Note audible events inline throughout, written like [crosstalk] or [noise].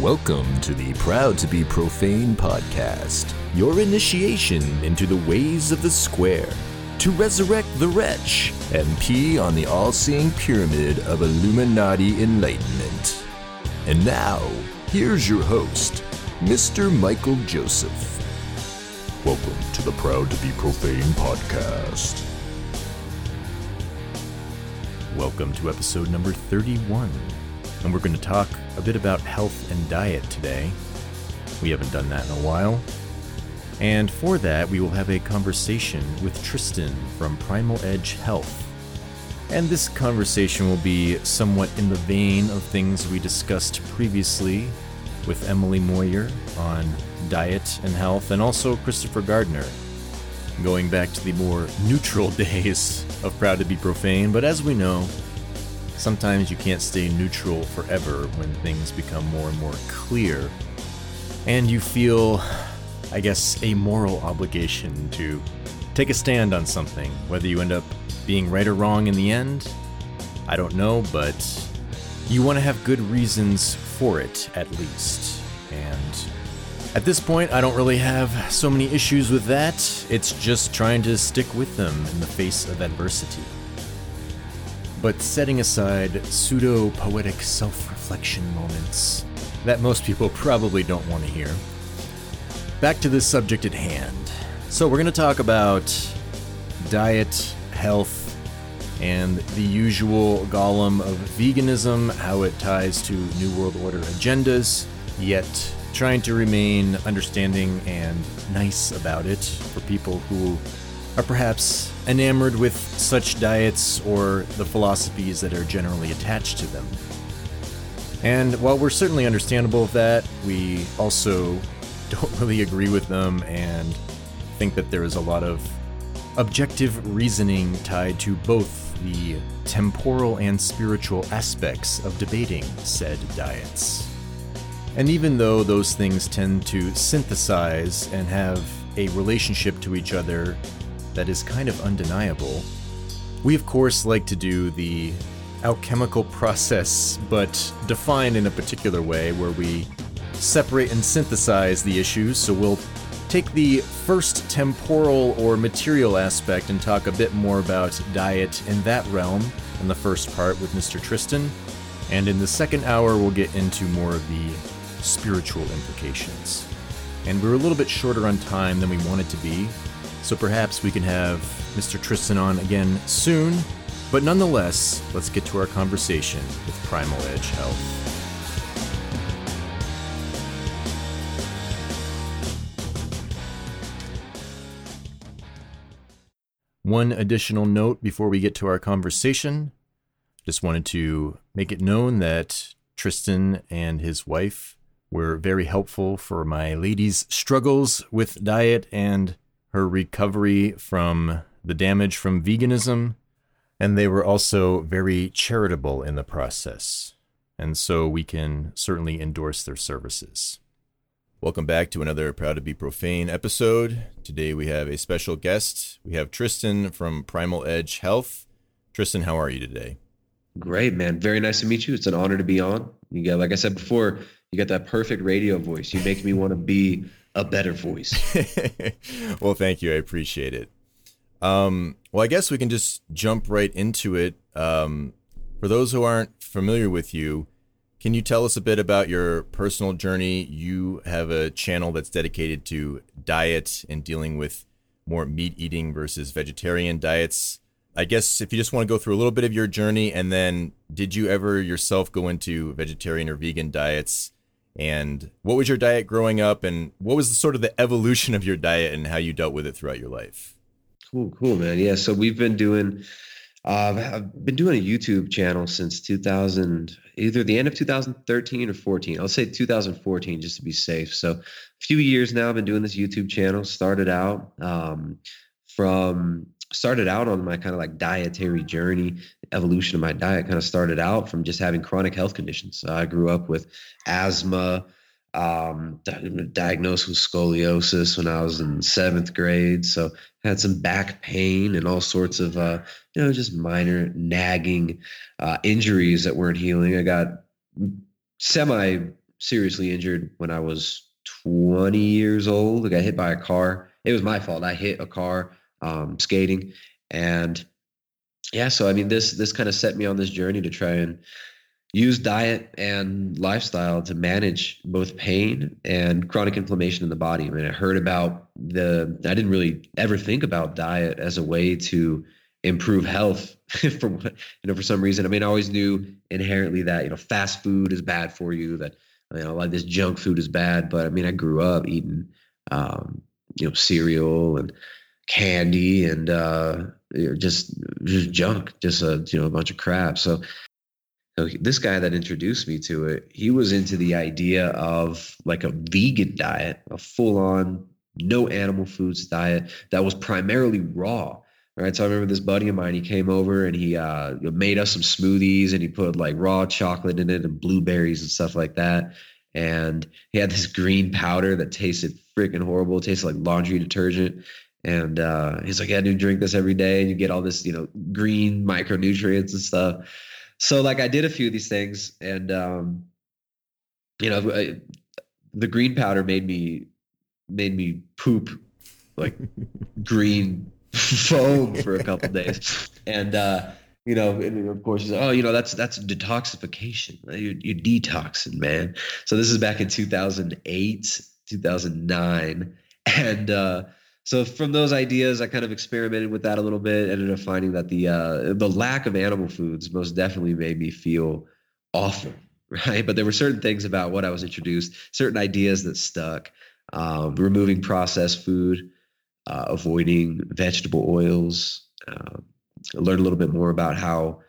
Welcome to the Proud to Be Profane podcast, your initiation into the ways of the square, to resurrect the wretch and pee on the all seeing pyramid of Illuminati enlightenment. And now, here's your host, Mr. Michael Joseph. Welcome to the Proud to Be Profane podcast. Welcome to episode number 31. And we're going to talk a bit about health and diet today. We haven't done that in a while. And for that, we will have a conversation with Tristan from Primal Edge Health. And this conversation will be somewhat in the vein of things we discussed previously with Emily Moyer on diet and health, and also Christopher Gardner, going back to the more neutral [laughs] days of Proud to Be Profane. But as we know, sometimes you can't stay neutral forever when things become more and more clear, and you feel, I guess, a moral obligation to take a stand on something, whether you end up being right or wrong in the end. I don't know, but you want to have good reasons for it at least. And at this point, I don't really have so many issues with that. It's just trying to stick with them in the face of adversity. But setting aside pseudo poetic self reflection moments that most people probably don't want to hear, back to the subject at hand. So, we're going to talk about diet, health, and the usual golem of veganism, how it ties to New World Order agendas, yet trying to remain understanding and nice about it for people who are perhaps enamored with such diets or the philosophies that are generally attached to them. And while we're certainly understandable of that, we also [laughs] don't really agree with them and think that there is a lot of objective reasoning tied to both the temporal and spiritual aspects of debating said diets. And even though those things tend to synthesize and have a relationship to each other that is kind of undeniable, we of course like to do the alchemical process, but define in a particular way where we separate and synthesize the issues. So we'll take the first temporal or material aspect and talk a bit more about diet in that realm in the first part with Mr. Tristan. And in the second hour, we'll get into more of the spiritual implications. And we're a little bit shorter on time than we wanted to be, so perhaps we can have Mr. Tristan on again soon. But nonetheless, let's get to our conversation with Primal Edge Health. One additional note before we get to our conversation. Just wanted to make it known that Tristan and his wife were very helpful for my lady's struggles with diet and her recovery from the damage from veganism. And they were also very charitable in the process. And so we can certainly endorse their services. Welcome back to another Proud to Be Profane episode. Today we have a special guest. We have Tristan from Primal Edge Health. Tristan, how are you today? Great, man. Very nice to meet you. It's an honor to be on. You got, like I said before, you got that perfect radio voice. You make me want to be a better voice. [laughs] well, thank you. I appreciate it. Um, well, I guess we can just jump right into it. Um, for those who aren't familiar with you, can you tell us a bit about your personal journey? You have a channel that's dedicated to diet and dealing with more meat eating versus vegetarian diets. I guess if you just want to go through a little bit of your journey and then did you ever yourself go into vegetarian or vegan diets? And what was your diet growing up and what was the sort of the evolution of your diet and how you dealt with it throughout your life? Cool, cool, man. Yeah, so we've been doing uh, I've been doing a YouTube channel since 2000, either the end of 2013 or 14. I'll say 2014 just to be safe. So, a few years now, I've been doing this YouTube channel. Started out um, from started out on my kind of like dietary journey. Evolution of my diet kind of started out from just having chronic health conditions. I grew up with asthma, um, diagnosed with scoliosis when I was in seventh grade. So had some back pain and all sorts of, uh, you know, just minor nagging uh, injuries that weren't healing. I got semi seriously injured when I was 20 years old. I got hit by a car. It was my fault. I hit a car um, skating, and yeah. So I mean, this this kind of set me on this journey to try and use diet and lifestyle to manage both pain and chronic inflammation in the body. I mean, I heard about the. I didn't really ever think about diet as a way to improve health [laughs] for you know for some reason. I mean, I always knew inherently that you know fast food is bad for you. That you know a lot of this junk food is bad. But I mean, I grew up eating um, you know cereal and candy and uh, just just junk, just a you know a bunch of crap. So this guy that introduced me to it, he was into the idea of like a vegan diet, a full on no animal foods diet that was primarily raw. Right. So I remember this buddy of mine, he came over and he uh, made us some smoothies and he put like raw chocolate in it and blueberries and stuff like that. And he had this green powder that tasted freaking horrible, it tasted like laundry detergent. And uh, he's like, yeah, dude, drink this every day and you get all this, you know, green micronutrients and stuff. So like I did a few of these things and, um, you know, I, the green powder made me, made me poop like [laughs] green foam for a couple days. [laughs] And, uh, you know, and of course, oh, you know, that's that's detoxification. You're, you're detoxing, man. So this is back in 2008, 2009, and uh, so from those ideas, I kind of experimented with that a little bit. Ended up finding that the uh, the lack of animal foods most definitely made me feel awful, [laughs] right? But there were certain things about what I was introduced, certain ideas that stuck. Um, removing processed food, uh, avoiding vegetable oils. Uh, learn a little bit more about how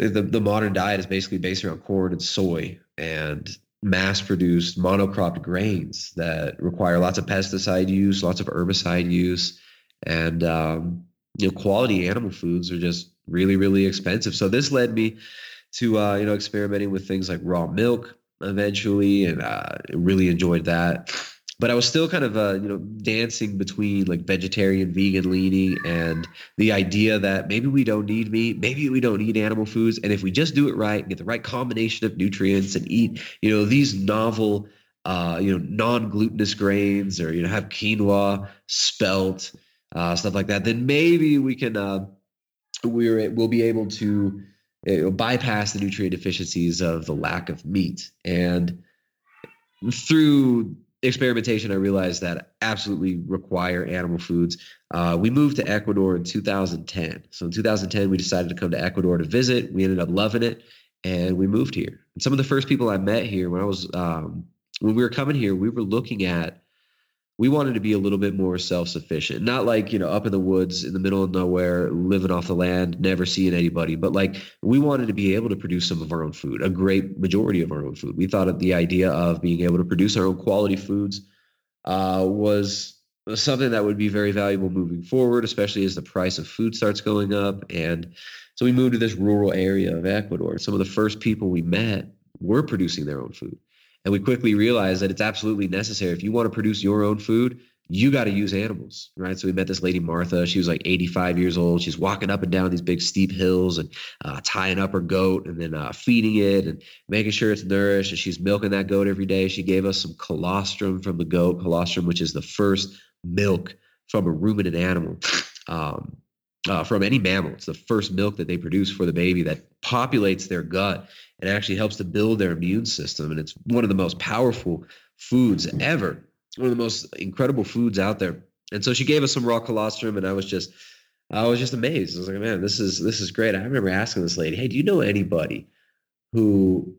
the, the modern diet is basically based around corn and soy and mass produced monocropped grains that require lots of pesticide use, lots of herbicide use, and um, you know quality animal foods are just really really expensive. So this led me to uh, you know experimenting with things like raw milk eventually, and uh, really enjoyed that but I was still kind of uh, you know dancing between like vegetarian, vegan leaning, and the idea that maybe we don't need meat, maybe we don't need animal foods, and if we just do it right, get the right combination of nutrients, and eat you know these novel, uh, you know non-glutinous grains, or you know have quinoa, spelt, uh, stuff like that, then maybe we can uh, we're we'll be able to bypass the nutrient deficiencies of the lack of meat. And through experimentation, I realized that absolutely require animal foods. Uh, we moved to Ecuador in 2010. So in 2010, we decided to come to Ecuador to visit. We ended up loving it, and we moved here. And some of the first people I met here when I was um, when we were coming here, we were looking at we wanted to be a little bit more self-sufficient. Not like you know up in the woods in the middle of nowhere living off the land never seeing anybody but like we wanted to be able to produce some of our own food a great majority of our own food. We thought of the idea of being able to produce our own quality foods uh, was something that would be very valuable moving forward especially as the price of food starts going up. And so we moved to this rural area of ecuador. Some of the first people we met were producing their own food and we quickly realized that it's absolutely necessary. If you want to produce your own food, you got to use animals, right? So we met this lady, Martha. She was like 85 years old. She's walking up and down these big steep hills and uh, tying up her goat and then uh, feeding it and making sure it's nourished. And she's milking that goat every day. She gave us some colostrum from the goat, colostrum, which is the first milk from a ruminant animal. Um, uh, from any mammal. It's the first milk that they produce for the baby that populates their gut and actually helps to build their immune system. And it's one of the most powerful foods ever, one of the most incredible foods out there. And so she gave us some raw colostrum, and I was just, I was just amazed. I was like, man, this is this is great. I remember asking this lady, hey, do you know anybody who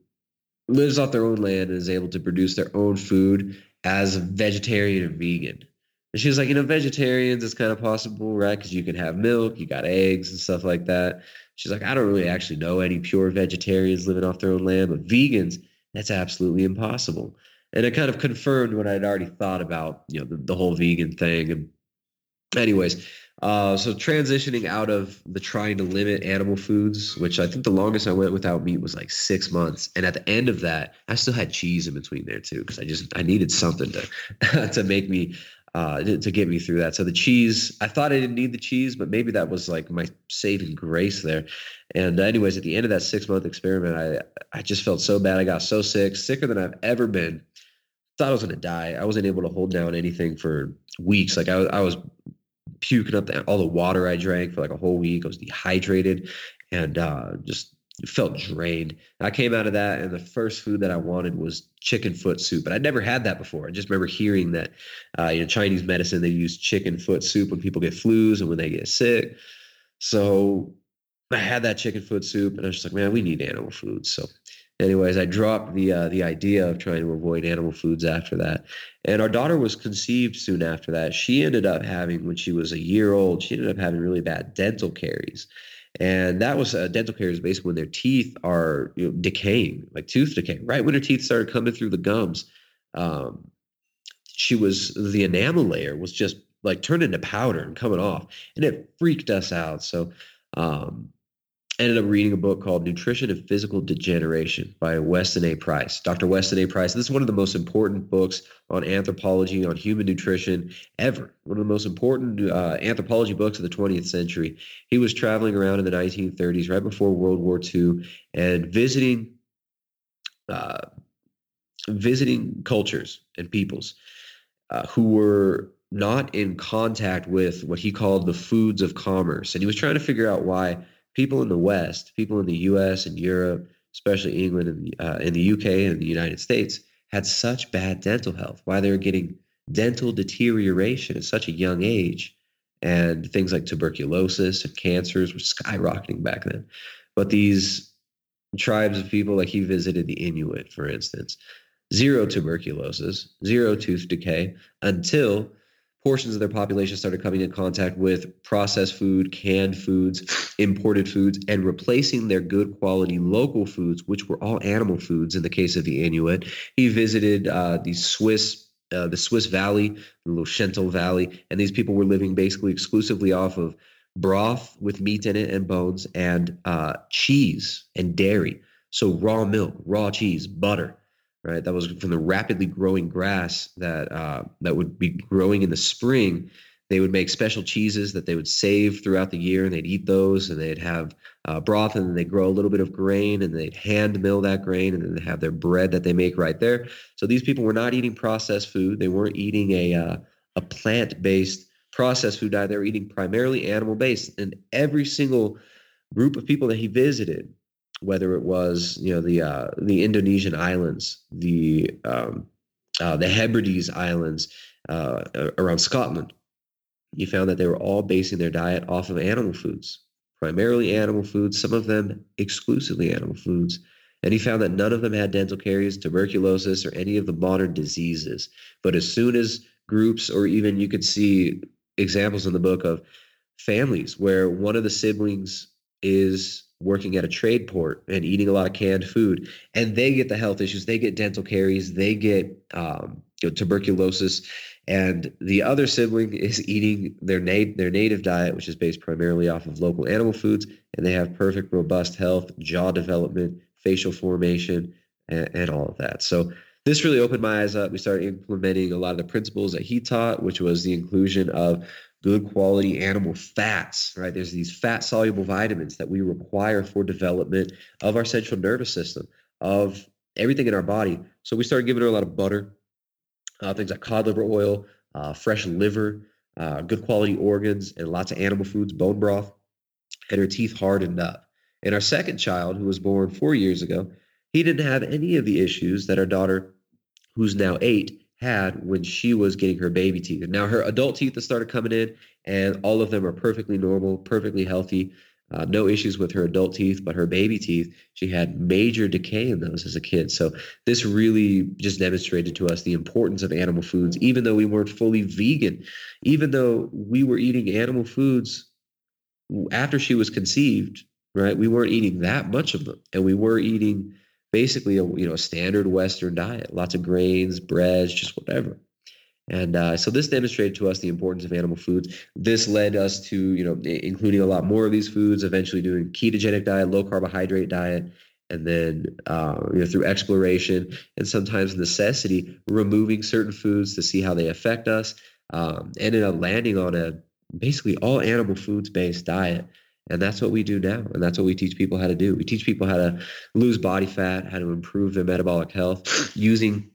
lives off their own land and is able to produce their own food as a vegetarian and vegan? And she was like, you know, vegetarians is kind of possible, right? Because you can have milk, you got eggs and stuff like that. She's like, I don't really actually know any pure vegetarians living off their own land, but vegans, that's absolutely impossible. And it kind of confirmed what I'd already thought about, you know, the, the whole vegan thing. And anyways, uh, so transitioning out of the trying to limit animal foods, which I think the longest I went without meat was like six months, and at the end of that, I still had cheese in between there too because I just I needed something to [laughs] to make me uh, to, get me through that. So the cheese, I thought I didn't need the cheese, but maybe that was like my saving grace there. And uh, anyways, at the end of that six month experiment, I I just felt so bad. I got so sick, sicker than I've ever been. Thought I was gonna die. I wasn't able to hold down anything for weeks. Like I, I was puking up the, all the water I drank for like a whole week. I was dehydrated and uh, just felt drained. I came out of that, and the first food that I wanted was chicken foot soup. But I'd never had that before. I just remember hearing that, uh, you know, Chinese medicine they use chicken foot soup when people get flus and when they get sick. So I had that chicken foot soup, and I was just like, man, we need animal foods. So, anyways, I dropped the uh, the idea of trying to avoid animal foods after that. And our daughter was conceived soon after that. She ended up having, when she was a year old, she ended up having really bad dental caries. And that was uh, dental caries basically when their teeth are you know, decaying, like tooth decay, right when her teeth started coming through the gums. Um, she was the enamel layer was just like turned into powder and coming off, and it freaked us out. So um, ended up reading a book called Nutrition and Physical Degeneration by Weston A. Price. Dr. Weston A. Price. This is one of the most important books on anthropology, on human nutrition ever. One of the most important uh, anthropology books of the 20th century. He was traveling around in the 1930s, right before World War II, and visiting. Uh, visiting cultures and peoples uh, who were not in contact with what he called the foods of commerce. And he was trying to figure out why people in the West, people in the U.S. and Europe, especially England and uh, in the U.K. and the United States, had such bad dental health. Why they were getting dental deterioration at such a young age, and things like tuberculosis and cancers were skyrocketing back then. But these tribes of people, like he visited the Inuit, for instance, zero tuberculosis, zero tooth decay until portions of their population started coming in contact with processed food, canned foods, imported foods, and replacing their good quality local foods, which were all animal foods in the case of the Inuit. He visited uh, the Swiss. Uh, the Swiss Valley, the little Valley, and these people were living basically exclusively off of broth with meat in it and bones, and uh, cheese and dairy. So raw milk, raw cheese, butter, right? That was from the rapidly growing grass that uh, that would be growing in the spring. They would make special cheeses that they would save throughout the year, and they'd eat those, and they'd have uh, broth, and then they grow a little bit of grain, and they'd hand mill that grain, and then they have their bread that they make right there. So these people were not eating processed food; they weren't eating a uh, a plant based processed food diet. They were eating primarily animal based, and every single group of people that he visited whether it was you know the uh, the Indonesian islands, the um, uh, the Hebrides Islands uh, around Scotland, you found that they were all basing their diet off of animal foods, primarily animal foods. Some of them exclusively animal foods. And he found that none of them had dental caries, tuberculosis, or any of the modern diseases. But as soon as groups, or even you could see examples in the book of families where one of the siblings is working at a trade port and eating a lot of canned food, and they get the health issues. They get dental caries. They get um, you know, tuberculosis, and the other sibling is eating their na- their native diet, which is based primarily off of local animal foods, and they have perfect, robust health, jaw development, facial formation, and, and all of that. So this really opened my eyes up. We started implementing a lot of the principles that he taught, which was the inclusion of good quality animal fats, right? There's these fat soluble vitamins that we require for development of our central nervous system, of everything in our body. So we started giving her a lot of butter, uh, things like cod liver oil, uh, fresh liver, uh, good quality organs, and lots of animal foods, bone broth, and her teeth hardened up. And our second child, who was born four years ago, he didn't have any of the issues that our daughter, who's now eight, had when she was getting her baby teeth. Now her adult teeth have started coming in, and all of them are perfectly normal, perfectly healthy. Uh, no issues with her adult teeth, but her baby teeth, she had major decay in those as a kid. So this really just demonstrated to us the importance of animal foods, even though we weren't fully vegan, even though we were eating animal foods after she was conceived, right? We weren't eating that much of them, and we were eating basically a you know a standard Western diet, lots of grains, breads, just whatever. And uh, so this demonstrated to us the importance of animal foods. This led us to you know including a lot more of these foods. Eventually doing ketogenic diet, low carbohydrate diet, and then uh, you know through exploration and sometimes necessity, removing certain foods to see how they affect us. um, ended up landing on a basically all animal foods based diet. And that's what we do now. And that's what we teach people how to do. We teach people how to lose body fat, how to improve their metabolic health using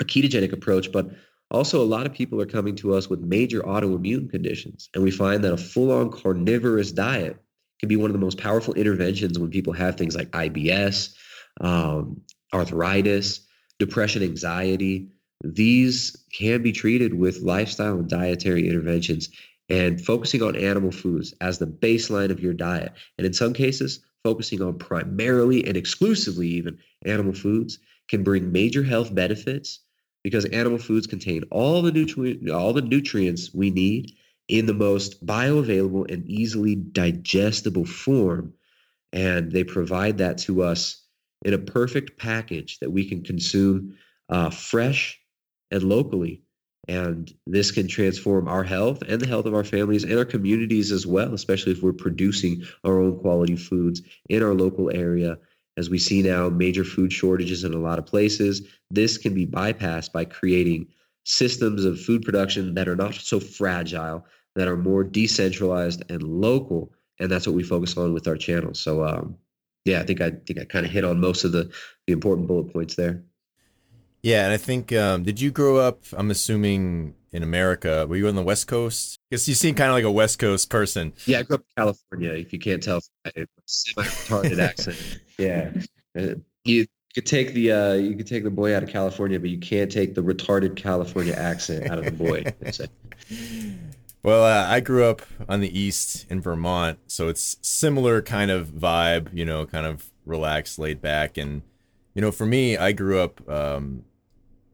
a ketogenic approach. But also, a lot of people are coming to us with major autoimmune conditions. And we find that a full on carnivorous diet can be one of the most powerful interventions when people have things like IBS, um, arthritis, depression, anxiety. These can be treated with lifestyle and dietary interventions and focusing on animal foods as the baseline of your diet. And in some cases, focusing on primarily and exclusively even animal foods can bring major health benefits because animal foods contain all the nutrient all the nutrients we need in the most bioavailable and easily digestible form and they provide that to us in a perfect package that we can consume uh, fresh and locally and this can transform our health and the health of our families and our communities as well especially if we're producing our own quality foods in our local area. As we see now major food shortages in a lot of places. This can be bypassed by creating systems of food production that are not so fragile that are more decentralized and local and that's what we focus on with our channel so um, yeah i think i think i kind of hit on most of the the important bullet points there yeah, and I think um, did you grow up? I'm assuming in America. Were you on the West Coast? Because you seem kind of like a West Coast person. Yeah, I grew up in California. If you can't tell, semi-retarded [laughs] accent. Yeah, you could take the uh, you could take the boy out of California, but you can't take the retarded California accent out of the boy. [laughs] well, uh, I grew up on the East in Vermont, so it's similar kind of vibe. You know, kind of relaxed, laid back, and you know, for me, I grew up um,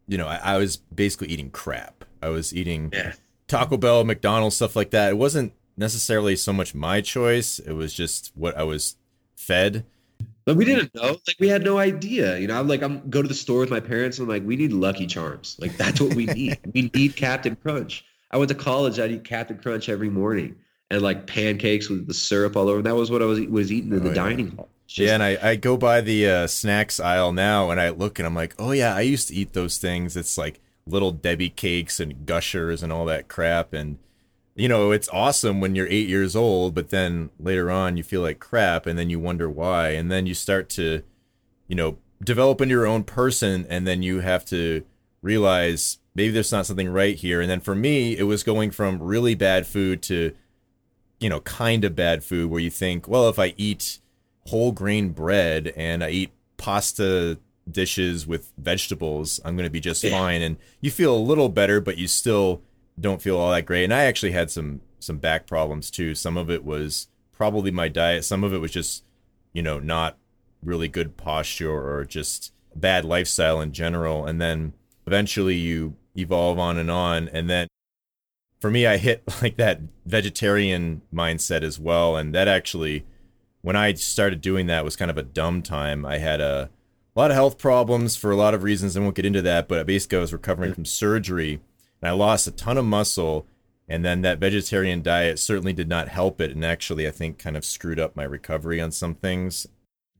you know, I, I was basically eating crap. I was eating yeah. Taco Bell, McDonald's, stuff like that. It wasn't necessarily so much my choice. It was just what I was fed. But we didn't know. Like we had no idea. You know, I'm like, I'm go to the store with my parents. And I'm like, we need Lucky Charms. Like that's what we [laughs] need. we need Captain Crunch. I went to college. I'd eat Captain Crunch every morning and like pancakes with the syrup all over. That was what I was was eating in oh, the oh, dining hall. Just, yeah, and I, I go by the uh, snacks aisle now and I look and I'm like, oh yeah, I used to eat those things. It's like little Debbie cakes and gushers and all that crap. And, you know, it's awesome when you're eight years old, but then later on you feel like crap and then you wonder why. And then you start to, you know, develop into your own person and then you have to realize maybe there's not something right here. And then for me, it was going from really bad food to, you know, kind of bad food where you think, well, if I eat whole grain bread and I eat pasta dishes with vegetables, I'm going to be just yeah. fine. And you feel a little better, but you still don't feel all that great. And I actually had some some back problems too. Some of it was probably my diet. Some of it was just, you know, not really good posture or just bad lifestyle in general. And then eventually you evolve on and on. And then for me, I hit [laughs] like that vegetarian mindset as well. And that actually when I started doing that was kind of a dumb time. I had a, a lot of health problems for a lot of reasons. I won't get into that, but basically I was recovering from surgery and I lost a ton of muscle. And then that vegetarian diet certainly did not help it. And actually, I think kind of screwed up my recovery on some things.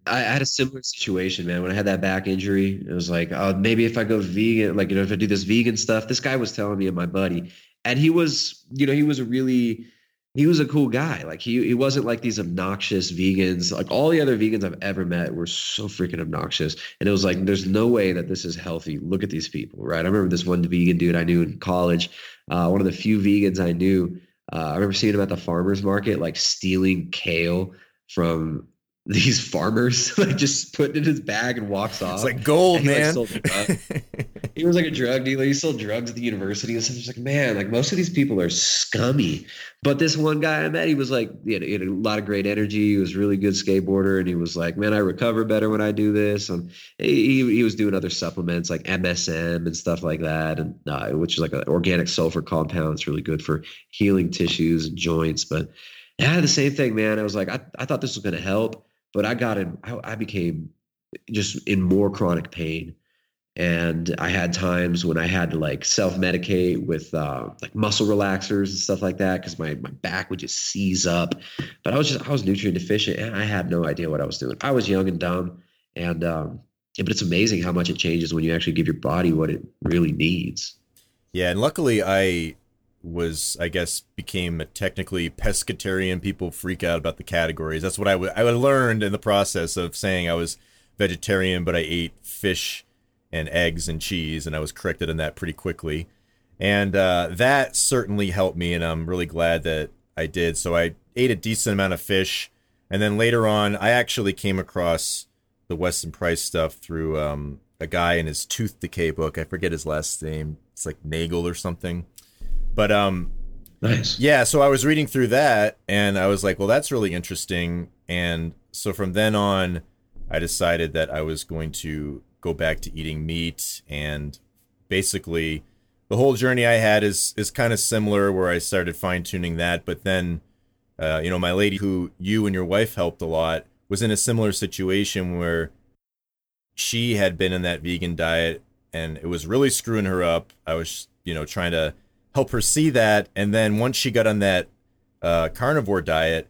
I had a similar situation, man. When I had that back injury, it was like, oh, maybe if I go vegan, like, you know, if I do this vegan stuff, this guy was telling me and my buddy, and he was, you know, he was a really he was a cool guy. Like he he wasn't like these obnoxious vegans. Like all the other vegans I've ever met were so freaking obnoxious. And it was like, there's no way that this is healthy. Look at these people, right? I remember this one vegan dude I knew in college. Uh, one of the few vegans I knew. Uh, I remember seeing him at the farmers market, like stealing kale from these farmers, [laughs] like just putting it in his bag and walks off. It's like gold, he, man. Like, he was like a drug dealer. He sold drugs at the university and stuff. He's like, man, like most of these people are scummy. But this one guy I met, he was like, he had, he had a lot of great energy. He was really good skateboarder, and he was like, man, I recover better when I do this. And he he was doing other supplements like MSM and stuff like that, and uh, which is like an organic sulfur compound. It's really good for healing tissues and joints. But yeah, the same thing, man. I was like, I, I thought this was going to help but I got in, I, I became just in more chronic pain. And I had times when I had to like self medicate with uh, like muscle relaxers and stuff like that because my, my back would just seize up. But I was just, I was nutrient deficient and I had no idea what I was doing. I was young and dumb. And, um, but it's amazing how much it changes when you actually give your body what it really needs. Yeah. And luckily, I was I guess became technically pescatarian. People freak out about the categories. That's what I, w- I learned in the process of saying I was vegetarian, but I ate fish and eggs and cheese, and I was corrected on that pretty quickly. And uh, that certainly helped me, and I'm really glad that I did. So I ate a decent amount of fish, and then later on, I actually came across the Weston Price stuff through um, a guy in his tooth decay book. I forget his last name. It's like Nagel or something. But um, nice. Yeah, so I was reading through that, and I was like, well, that's really interesting. And so from then on, I decided that I was going to go back to eating meat and basically the whole journey I had is is kind of similar where I started fine tuning that, but then uh, you know, my lady who you and your wife helped a lot was in a similar situation where she had been in that vegan diet and it was really screwing her up. I was, you know, trying to help her see that. And then once she got on that uh, carnivore diet,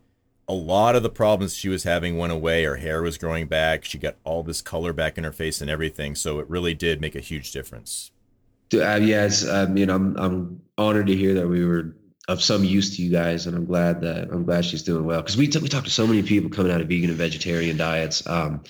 a lot of the problems she was having went away. Her hair was growing back. She got all this color back in her face and everything. So it really did make a huge difference. Uh, yes, I mean, I'm I'm honored to hear that we were of some use to you guys, and I'm glad that I'm glad she's doing well because we t- we talked to so many people coming out of vegan and vegetarian diets, um,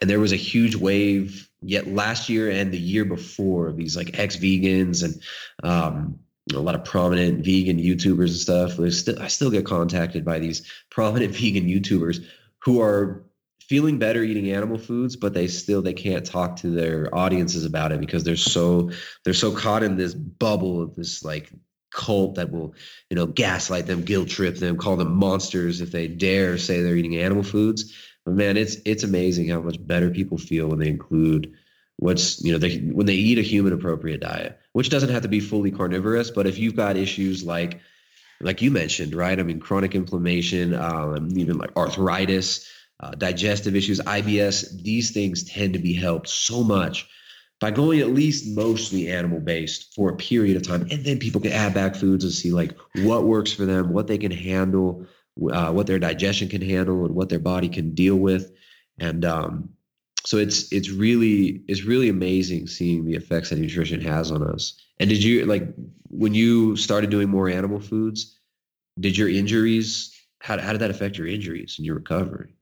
and there was a huge wave yet last year and the year before of these like ex vegans and um, a lot of prominent vegan YouTubers and stuff. Still, I still get contacted by these prominent [laughs] vegan YouTubers who are feeling better eating animal foods, but they still they can't talk to their audiences about it because they're so they're so caught in this bubble of this like cult that will you know gaslight them, guilt trip them, call them monsters if they dare say they're eating animal foods. But man, it's it's amazing how much better people feel when they include what's you know they when they eat a human appropriate diet which doesn't have to be fully carnivorous but if you've got issues like like you mentioned right? I mean chronic inflammation um, even like arthritis uh, digestive issues ibs these things tend to be helped so much by going at least mostly animal based for a period of time and then people can add back foods and see like what works for them what they can handle uh, what their digestion can handle and what their body can deal with. And um, so it's it's really it's really amazing seeing the effects that nutrition has on us. And did you like when you started doing more animal foods did your injuries how, how did that affect your injuries and your recovery?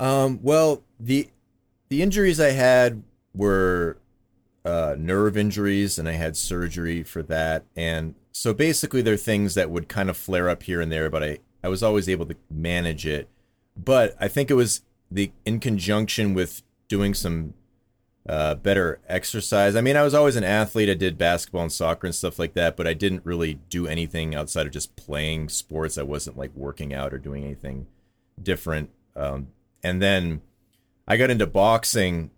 Um, well the the injuries i had were uh, nerve injuries and i had surgery for that. And so basically they're things that would kind of flare up here and there but i i was always able to manage it. But i think it was the in conjunction with doing some uh, better exercise. I mean, I was always an athlete. I did basketball and soccer and stuff like that, but I didn't really do anything outside of just playing sports. I wasn't like working out or doing anything different. Um, and then I got into boxing,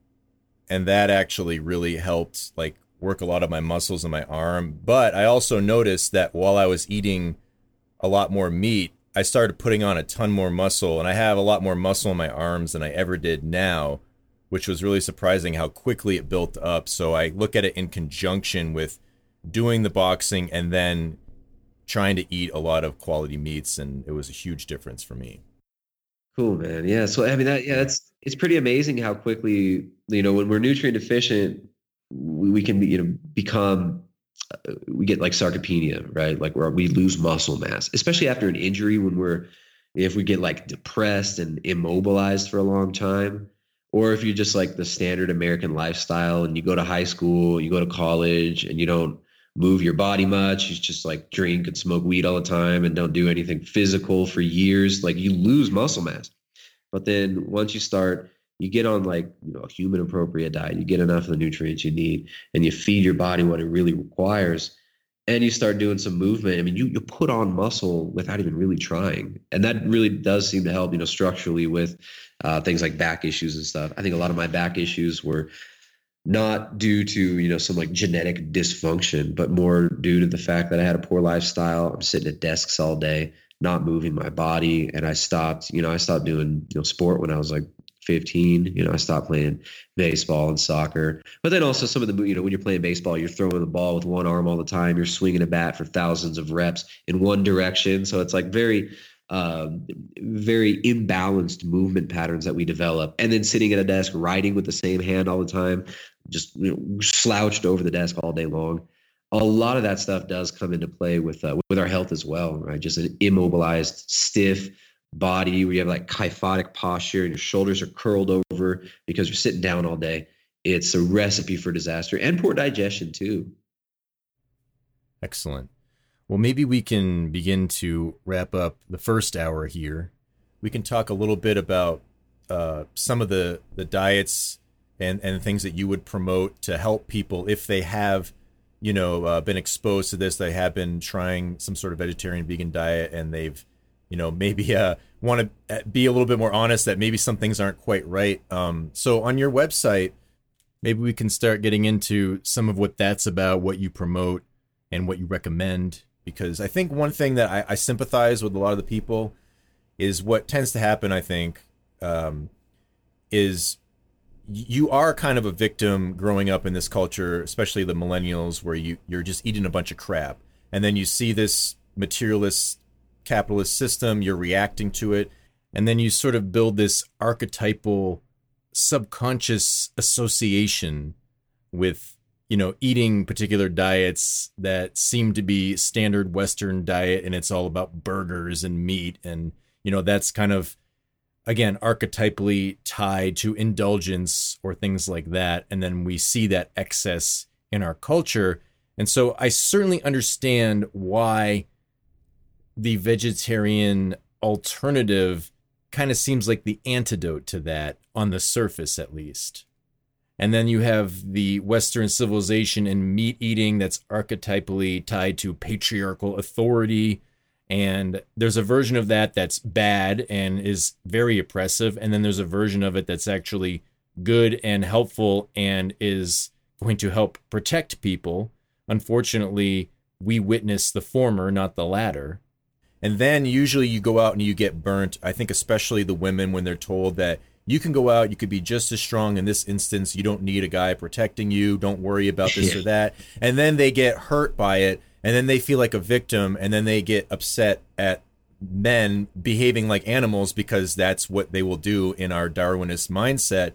and that actually really helped like work a lot of my muscles in my arm. But I also noticed that while I was eating a lot more meat, I started putting on a ton more muscle, and I have a lot more muscle in my arms than I ever did now which was really surprising how quickly it built up. So I look at it in conjunction with doing the boxing and then trying to eat a lot of quality meats, and it was a huge difference for me. Cool, man. Yeah. So I mean, that yeah, it's it's pretty amazing how quickly you know when we're nutrient deficient, we, we can you know become uh, we get like sarcopenia, right? Like where we lose muscle mass, especially after an injury when we're if we get like depressed and immobilized for a long time or if you're just like the standard American lifestyle and you go to high school, you go to college and you don't move your body much, you just like drink and smoke weed all the time and don't do anything physical for years, like you lose muscle mass. But then once you start, you get on like, you know, a human appropriate diet, you get enough of the nutrients you need and you feed your body what it really requires and you start doing some movement. I mean, you you put on muscle without even really trying, and that really does seem to help. You know, structurally with uh, things like back issues and stuff. I think a lot of my back issues were not due to you know some like genetic dysfunction, but more due to the fact that I had a poor lifestyle. I'm sitting at desks all day, not moving my body, and I stopped. You know, I stopped doing you know sport when I was like 15. You know, I stopped playing baseball and soccer. But then also some of the, you know, when you're playing baseball, you're throwing the ball with one arm all the time. You're swinging a bat for thousands of reps in one direction. So it's like very, um, very imbalanced movement patterns that we develop. And then sitting at a desk, writing with the same hand all the time, just you know, slouched over the desk all day long. a lot of that stuff does come into play with uh, with our health as well, right? Just an immobilized, stiff body where you have like kyphotic posture and your shoulders are curled over because you're sitting down all day. It's a recipe for disaster and poor digestion too. Excellent. Well, maybe we can begin to wrap up the first hour here. We can talk a little bit about uh, some of the, the diets and, and things that you would promote to help people if they have, you know, uh, been exposed to this. They have been trying some sort of vegetarian, vegan diet, and they've, you know, maybe uh, want to uh, be a little bit more honest that maybe some things aren't quite right. Um, so on your website, maybe we can start getting into some of what that's about, what you promote, and what you recommend. Because I think one thing that I, I sympathize with a lot of the people is what tends to happen. I think um, is you are kind of a victim growing up in this culture, especially the millennials, where you you're just eating a bunch of crap, and then you see this materialist capitalist system, you're reacting to it, and then you sort of build this archetypal subconscious association with you know eating particular diets that seem to be standard western diet and it's all about burgers and meat. And you know that's kind of again archetypally tied to indulgence or things like that. And then we see that excess in our culture. And so i certainly understand why the vegetarian alternative kind of seems like the antidote to that on the surface at least and then you have the western civilization and meat eating that's archetypally tied to patriarchal authority. And there's a version of that that's bad and is very oppressive. And then there's a version of it that's actually good and helpful and is going to help protect people. Unfortunately we witness the former not the latter. And then usually you go out and you get burnt. I think especially the women when they're told that you can go out you could be just as strong in this instance. You don't need a guy protecting you. Don't worry about this or that. And then they get hurt by it and then they feel like a victim and then they get upset at men behaving like animals because that's what they will do in our darwinist mindset.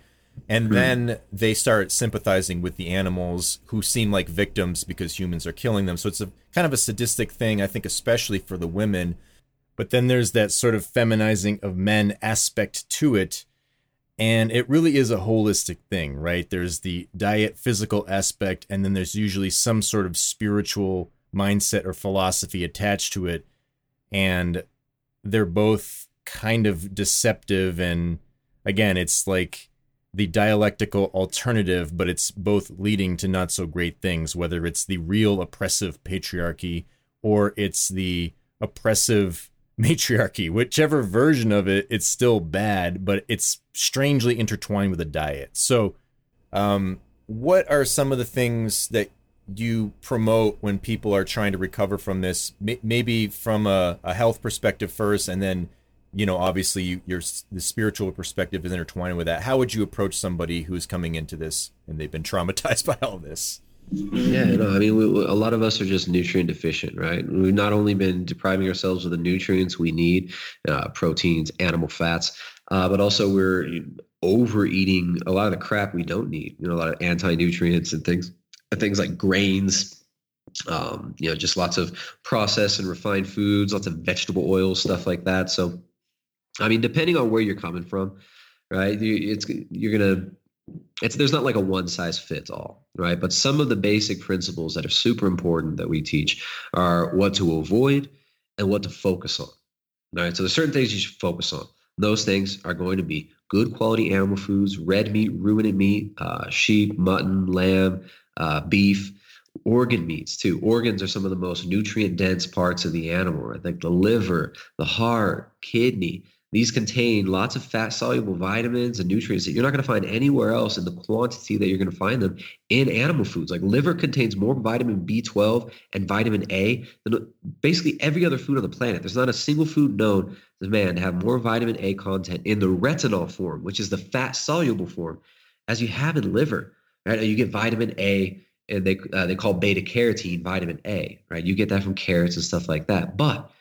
And mm. then they start sympathizing with the animals who seem like victims because humans are killing them. So it's a kind of a sadistic thing i think especially for the women. But then there's that sort of feminizing of men aspect to it and it really is a holistic thing right? There's the diet physical aspect and then there's usually some sort of spiritual mindset or philosophy attached to it. And they're both kind of deceptive and again it's like the dialectical alternative but it's both leading to not so great things whether it's the real oppressive patriarchy or it's the oppressive matriarchy whichever version of it it's still bad but it's strangely intertwined with a diet. So um what are some of the things that you promote when people are trying to recover from this maybe from a, a health perspective first and then you know obviously your the spiritual perspective is intertwined with that. How would you approach somebody who's coming into this and they've been traumatized [laughs] by all this yeah no i mean we, a lot of us are just nutrient deficient right we've not only been depriving ourselves of the nutrients we need uh, proteins animal fats uh, but also we're overeating a lot of the crap we don't need you know a lot of anti-nutrients and things things like grains, um, you know, just lots of processed and refined foods, lots of vegetable oils, stuff like that. So, I mean, depending on where you're coming from, right? You, it's you're gonna. It's there's not like a one size fits all, right? But some of the basic principles that are super important that we teach are what to avoid and what to focus on. Right. So there's certain things you should focus on. Those things are going to be good quality animal foods, red meat, ruminant meat, uh, sheep, mutton, lamb, uh, beef, organ meats too. Organs are some of the most nutrient dense parts of the animal, right? Like the liver, the heart, kidney. These contain lots of fat soluble vitamins and nutrients that you're not going to find anywhere else in the quantity that you're going to find them in animal foods. Like liver contains more vitamin B12 and vitamin A than basically every other food on the planet. There's not a single food known to man to have more vitamin A content in the retinol form, which is the fat soluble form, as you have in liver right? You get vitamin A, and they uh, they call beta carotene vitamin A, right? You get that from carrots and stuff like that. But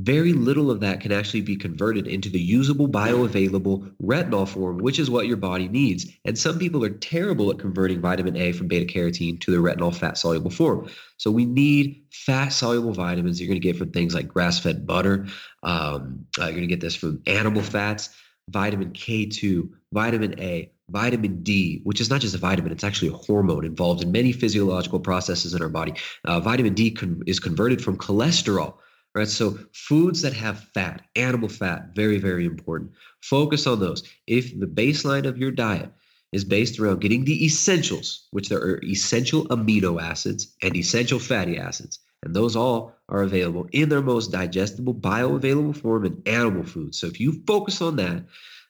very little of that can actually be converted into the usable bioavailable retinol form, which is what your body needs. And some people are terrible at converting vitamin A from beta carotene to the retinol fat soluble form. So we need fat soluble vitamins. You're going to get from things like grass fed butter. Um, uh, you're going to get this from animal fats, vitamin K2, vitamin A, vitamin D, which is not just a vitamin, it's actually a hormone involved in many physiological processes in our body. Uh, vitamin D con- is converted from cholesterol right? So foods that have fat, animal fat, very, very important. Focus on those. If the baseline of your diet is based around getting the essentials, which there are essential amino acids and essential fatty acids, and those all are available in their most digestible, bioavailable form in animal foods. So if you focus on that,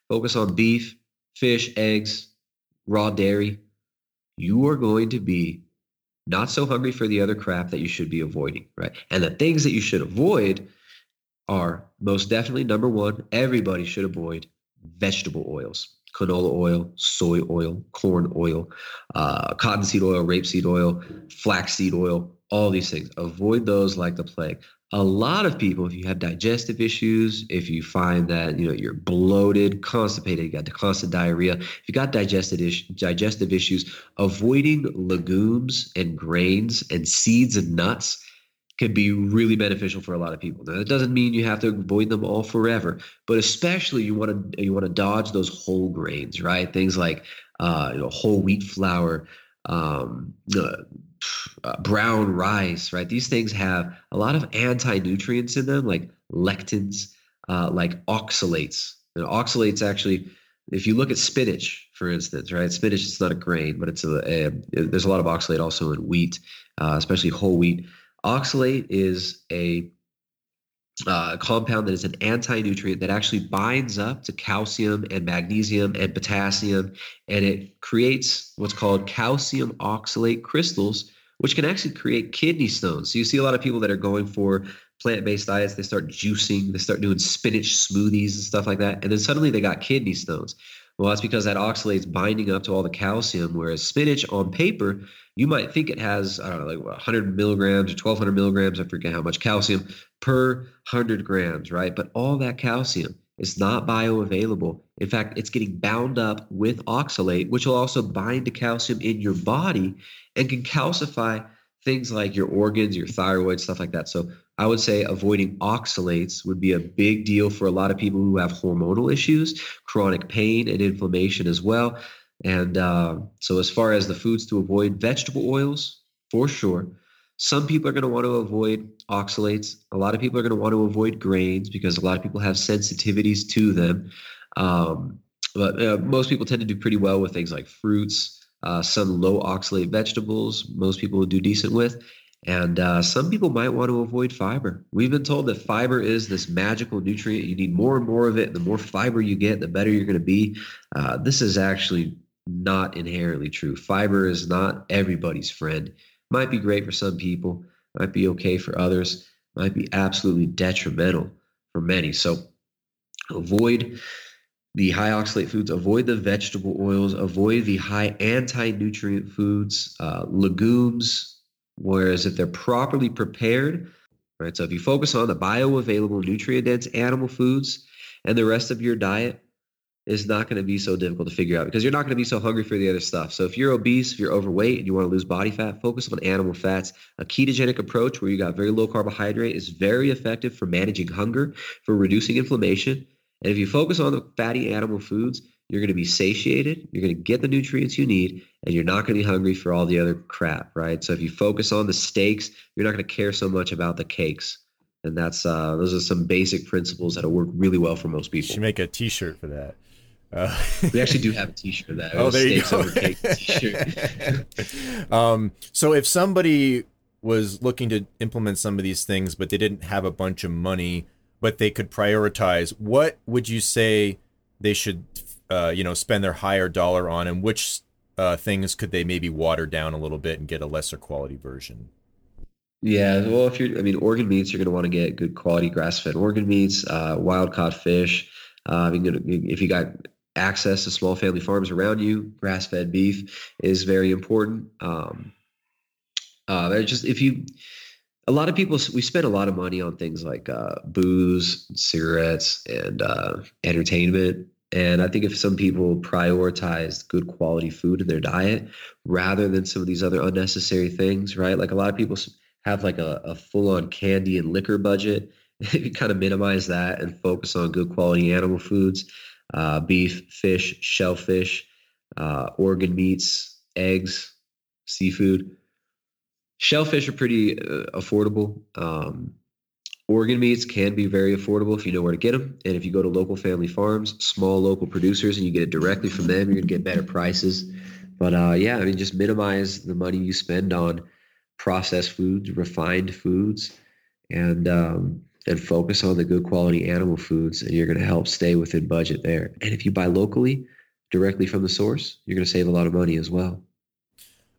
focus on beef, fish, eggs, raw dairy, you are going to be not so hungry for the other crap that you should be avoiding, right? And the things that you should avoid are most definitely number one, everybody should avoid vegetable oils canola oil, soy oil, corn oil, uh, cottonseed oil, rapeseed oil, flaxseed oil, all these things. Avoid those like the plague a lot of people, if you have digestive issues, if you find that you know you're bloated, constipated, you got the constant diarrhea, if you got digestive digestive issues, avoiding legumes and grains and seeds and nuts can be really beneficial for a lot of people. Now, that doesn't mean you have to avoid them all forever, but especially you want to you want to dodge those whole grains, right? Things like uh, you know whole wheat flour, um, uh, uh, brown rice, right? These things have a lot of anti-nutrients in them, like lectins, uh, like oxalates. And oxalates actually, if you look at spinach, for instance, right? Spinach is not a grain, but it's a, a there's a lot of oxalate also in wheat, uh, especially whole wheat. Oxalate is a uh, compound that is an anti-nutrient that actually binds up to calcium and magnesium and potassium, and it creates what's called calcium oxalate crystals, which can actually create kidney stones. So you see a lot of people that are going for plant-based diets, they start juicing, they start doing spinach smoothies and stuff like that, and then suddenly they got kidney stones. Well, that's because that oxalate's binding up to all the calcium, whereas spinach on paper, you might think it has, I don't know, like 100 milligrams or 1200 milligrams, I forget how much calcium per 100 grams, right? But all that calcium is not bioavailable. In fact, it's getting bound up with oxalate, which will also bind to calcium in your body and can calcify things like your organs, your thyroid, stuff like that. So I would say avoiding oxalates would be a big deal for a lot of people who have hormonal issues, chronic pain, and inflammation as well. And uh, so, as far as the foods to avoid, vegetable oils for sure. Some people are going to want to avoid oxalates. A lot of people are going to want to avoid grains because a lot of people have sensitivities to them. Um, but uh, most people tend to do pretty well with things like fruits, uh, some low oxalate vegetables. Most people do decent with. And uh, some people might want to avoid fiber. We've been told that fiber is this magical nutrient. You need more and more of it. The more fiber you get, the better you're going to be. Uh, this is actually not inherently true. Fiber is not everybody's friend. Might be great for some people, might be okay for others, might be absolutely detrimental for many. So avoid the high oxalate foods, avoid the vegetable oils, avoid the high anti nutrient foods, uh, legumes. Whereas if they're properly prepared, right? So if you focus on the bioavailable nutrient dense animal foods and the rest of your diet, is not going to be so difficult to figure out because you're not going to be so hungry for the other stuff. So if you're obese, if you're overweight and you want to lose body fat, focus on animal fats. A ketogenic approach where you got very low carbohydrate is very effective for managing hunger, for reducing inflammation. And if you focus on the fatty animal foods, you're going to be satiated, you're going to get the nutrients you need, and you're not going to be hungry for all the other crap, right? So if you focus on the steaks, you're not going to care so much about the cakes. And that's uh, those are some basic principles that'll work really well for most people. You should make a T-shirt for that. Uh, we actually do [laughs] have a T-shirt that. Oh, there you go. [laughs] T-shirt. [laughs] um, so if somebody was looking to implement some of these things, but they didn't have a bunch of money, but they could prioritize, what would you say they should, uh, you know, spend their higher dollar on, and which uh, things could they maybe water down a little bit and get a lesser quality version? Yeah, well, if you're, I mean, organ meats, you're going to want to get good quality grass-fed organ meats, uh, wild caught fish. Uh, if you got access to small family farms around you. Grass fed beef is very important. Um, uh, just if you, a lot of people we spend a lot of money on things like uh, booze, cigarettes, and uh, entertainment. And I think if some people prioritized good quality food in their diet rather than some of these other unnecessary things, right? Like a lot of people have like a, a full-on candy and liquor budget. [laughs] if you kind of minimize that and focus on good quality animal foods, uh, beef, fish, shellfish, uh, organ meats, eggs, seafood. Shellfish are pretty uh, affordable. Um, organ meats can be very affordable if you know where to get them. And if you go to local family farms, small local producers, and you get it directly from them, you're going to get better prices. But uh, yeah, I mean, just minimize the money you spend on processed foods, refined foods, and um, and focus on the good quality animal foods, and you're going to help stay within budget there. And if you buy locally, directly from the source, you're going to save a lot of money as well.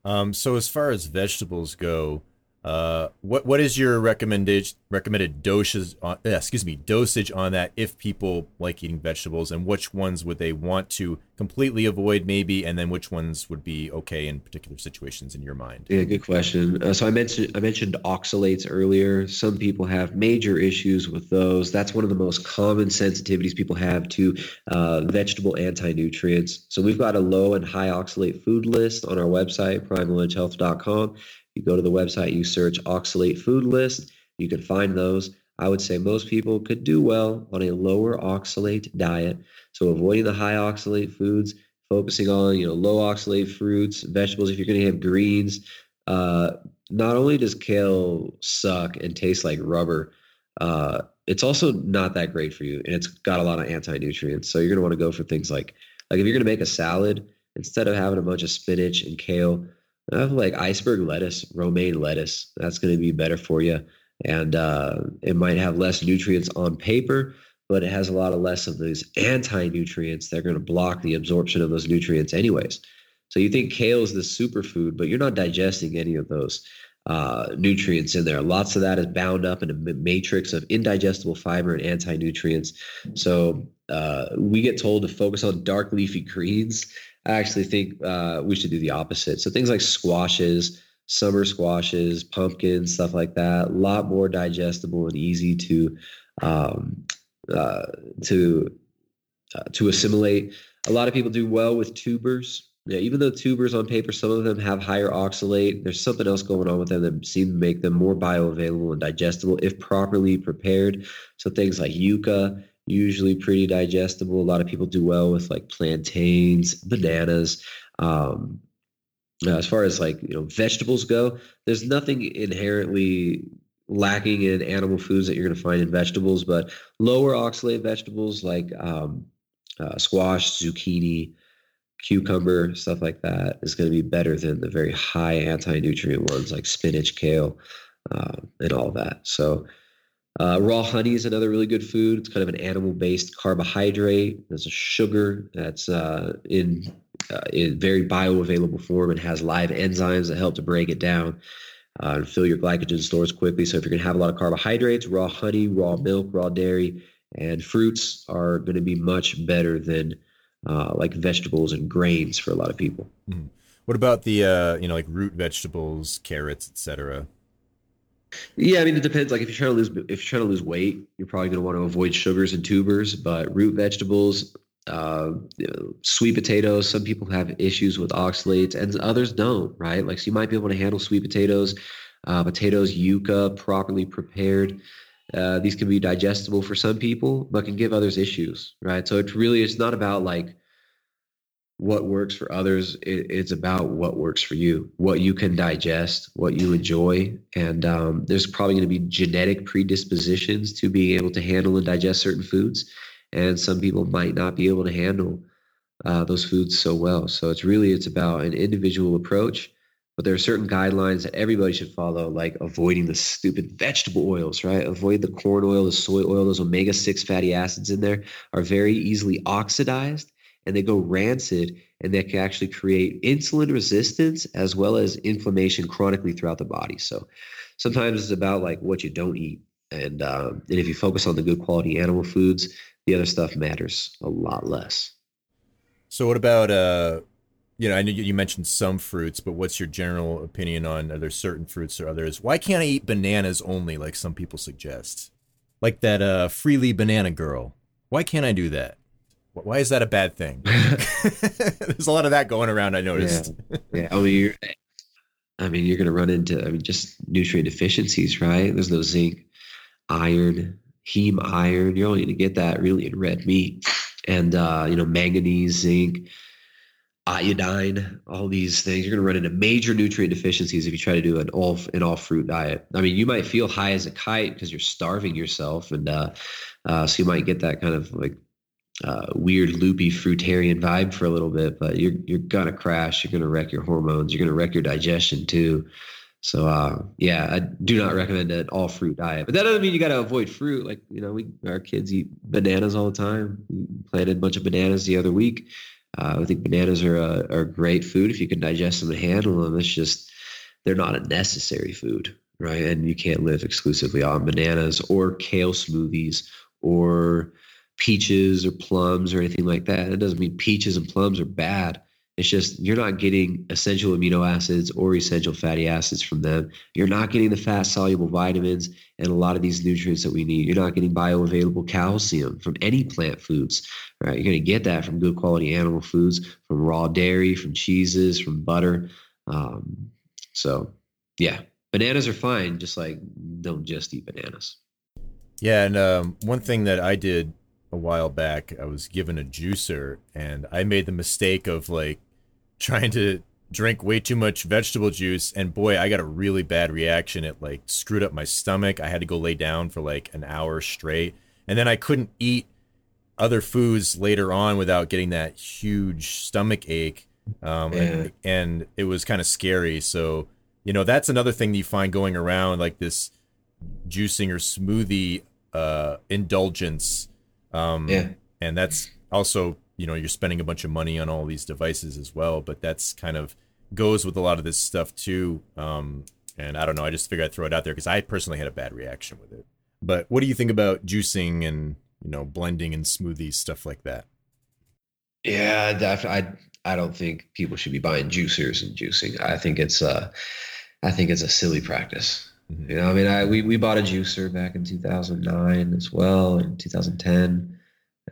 Um, so as far as vegetables go, uh, what what is your recommended recommended doses on? Uh, excuse me, dosage on that if people like eating vegetables, and which ones would they want to completely avoid, maybe, and then which ones would be okay in particular situations in your mind? Yeah, good question. Uh, so I mentioned I mentioned oxalates earlier. Some people have major issues with those. That's one of the most common sensitivities people have to uh, vegetable anti-nutrients. So we've got a low and high oxalate food list on our website, primaledgehealth.com you go to the website, you search oxalate food list, you can find those. I would say most people could do well on a lower oxalate diet. So avoiding the high oxalate foods, focusing on you know low oxalate fruits, vegetables. If you're going to have greens, uh, not only does kale suck and taste like rubber, uh, it's also not that great for you, and it's got a lot of anti nutrients. So you're going to want to go for things like like if you're going to make a salad, instead of having a bunch of spinach and kale, have like iceberg lettuce, romaine lettuce. That's going to be better for you. And uh, it might have less nutrients on paper, but it has a lot of less of these anti nutrients that are going to block the absorption of those nutrients, anyways. So you think kale is the superfood, but you're not digesting any of those uh, nutrients in there. Lots of that is bound up in a matrix of indigestible fiber and anti nutrients. So uh, we get told to focus on dark leafy greens I actually think uh, we should do the opposite. So things like squashes, summer squashes, pumpkins, stuff like that, a lot more digestible and easy to um, uh, to uh, to assimilate. A lot of people do well with tubers. Yeah, even though tubers on paper, some of them have higher oxalate. There's something else going on with them that seem to make them more bioavailable and digestible if properly prepared. So things like yucca usually pretty digestible. A lot of people do well with like plantains, bananas. Um, as far as like you know vegetables go, there's nothing inherently lacking in animal foods that you're going to find in vegetables, but lower oxalate vegetables like um, uh, squash, zucchini, cucumber, stuff like that is going to be better than the very high anti-nutrient ones like spinach, kale, uh, and all that. So uh, raw honey is another really good food. It's kind of an animal-based carbohydrate. There's a sugar that's uh, in uh, in very bioavailable form and has live enzymes that help to break it down uh, and fill your glycogen stores quickly. So if you're going to have a lot of carbohydrates, raw honey, raw milk, raw dairy, and fruits are going to be much better than uh, like vegetables and grains for a lot of people. Mm. What about the uh, you know like root vegetables, carrots, etc.? Yeah, I mean it depends. Like if you're trying to lose if you're trying to lose weight, you're probably going to want to avoid sugars and tubers. But root vegetables, uh, you know, sweet potatoes. Some people have issues with oxalates, and others don't. Right? Like so, you might be able to handle sweet potatoes, uh, potatoes, yuca, properly prepared. Uh, these can be digestible for some people, but can give others issues. Right? So it's really it's not about like what works for others it, it's about what works for you what you can digest what you enjoy. And um, there's probably going to be genetic predispositions to being able to handle and digest certain foods. And some people might not be able to handle uh, those foods so well. So it's really it's about an individual approach. But there are certain guidelines that everybody should follow like avoiding the stupid vegetable oils right? Avoid the corn oil the soy oil those omega-6 fatty acids in there are very easily oxidized and they go rancid and that can actually create insulin resistance as well as inflammation chronically throughout the body. So sometimes it's about like what you don't eat. And, um, and if you focus on the good quality animal foods, the other stuff matters a lot less. So what about, uh, you know, I know you mentioned some fruits, but what's your general opinion on are there certain fruits or others? Why can't I eat bananas only, like some people suggest? Like that uh, Freelee banana girl. Why can't I do that? Why is that a bad thing? [laughs] [laughs] There's a lot of that going around. I noticed. [laughs] Yeah, yeah. I mean, you're, I mean, you're going to run into I mean, just nutrient deficiencies, right? There's no zinc, iron, heme iron. You're only going to get that really in red meat, and uh, you know, manganese, zinc, iodine, all these things. You're going to run into major nutrient deficiencies if you try to do an all an all fruit diet. I mean, you might feel high as a kite because you're starving yourself, and uh, uh, so you might get that kind of like uh, weird loopy fruitarian vibe for a little bit, but you're you're gonna crash. You're gonna wreck your hormones. You're gonna wreck your digestion too. So uh, yeah, I do not recommend an all fruit diet. But that doesn't mean you got to avoid fruit. Like you know, we our kids eat bananas all the time. We planted a bunch of bananas the other week. Uh, I think bananas are a, are great food if you can digest them and handle them. It's just they're not a necessary food, right? And you can't live exclusively on bananas or kale smoothies or peaches or plums or anything like that. It doesn't mean peaches and plums are bad. It's just you're not getting essential amino acids or essential fatty acids from them. You're not getting the fat soluble vitamins and a lot of these nutrients that we need. You're not getting bioavailable calcium from any plant foods, right? You're going to get that from good quality animal foods, from raw dairy, from cheeses, from butter. Um, so, yeah, bananas are fine. Just like don't just eat bananas. Yeah, and um, one thing that I did a while back, I was given a juicer, and I made the mistake of like trying to drink way too much vegetable juice, and boy, I got a really bad reaction. It like screwed up my stomach. I had to go lay down for like an hour straight, and then I couldn't eat other foods later on without getting that huge stomach ache. Um, yeah. and, and it was kind of scary. So, you know, that's another thing that you find going around like this juicing or smoothie uh, indulgence um, yeah. And that's also, you know, you're spending a bunch of money on all these devices as well, but that's kind of goes with a lot of this stuff too. Um, and I don't know, I just figured I'd throw it out there because I personally had a bad reaction with it. But what do you think about juicing and, you know, blending and smoothies, stuff like that? Yeah, definitely. I, I don't think people should be buying juicers and juicing. I think it's uh I think it's a silly practice. Mm-hmm. You know, I mean, I we, we bought a juicer back in 2009 as well, in 2010.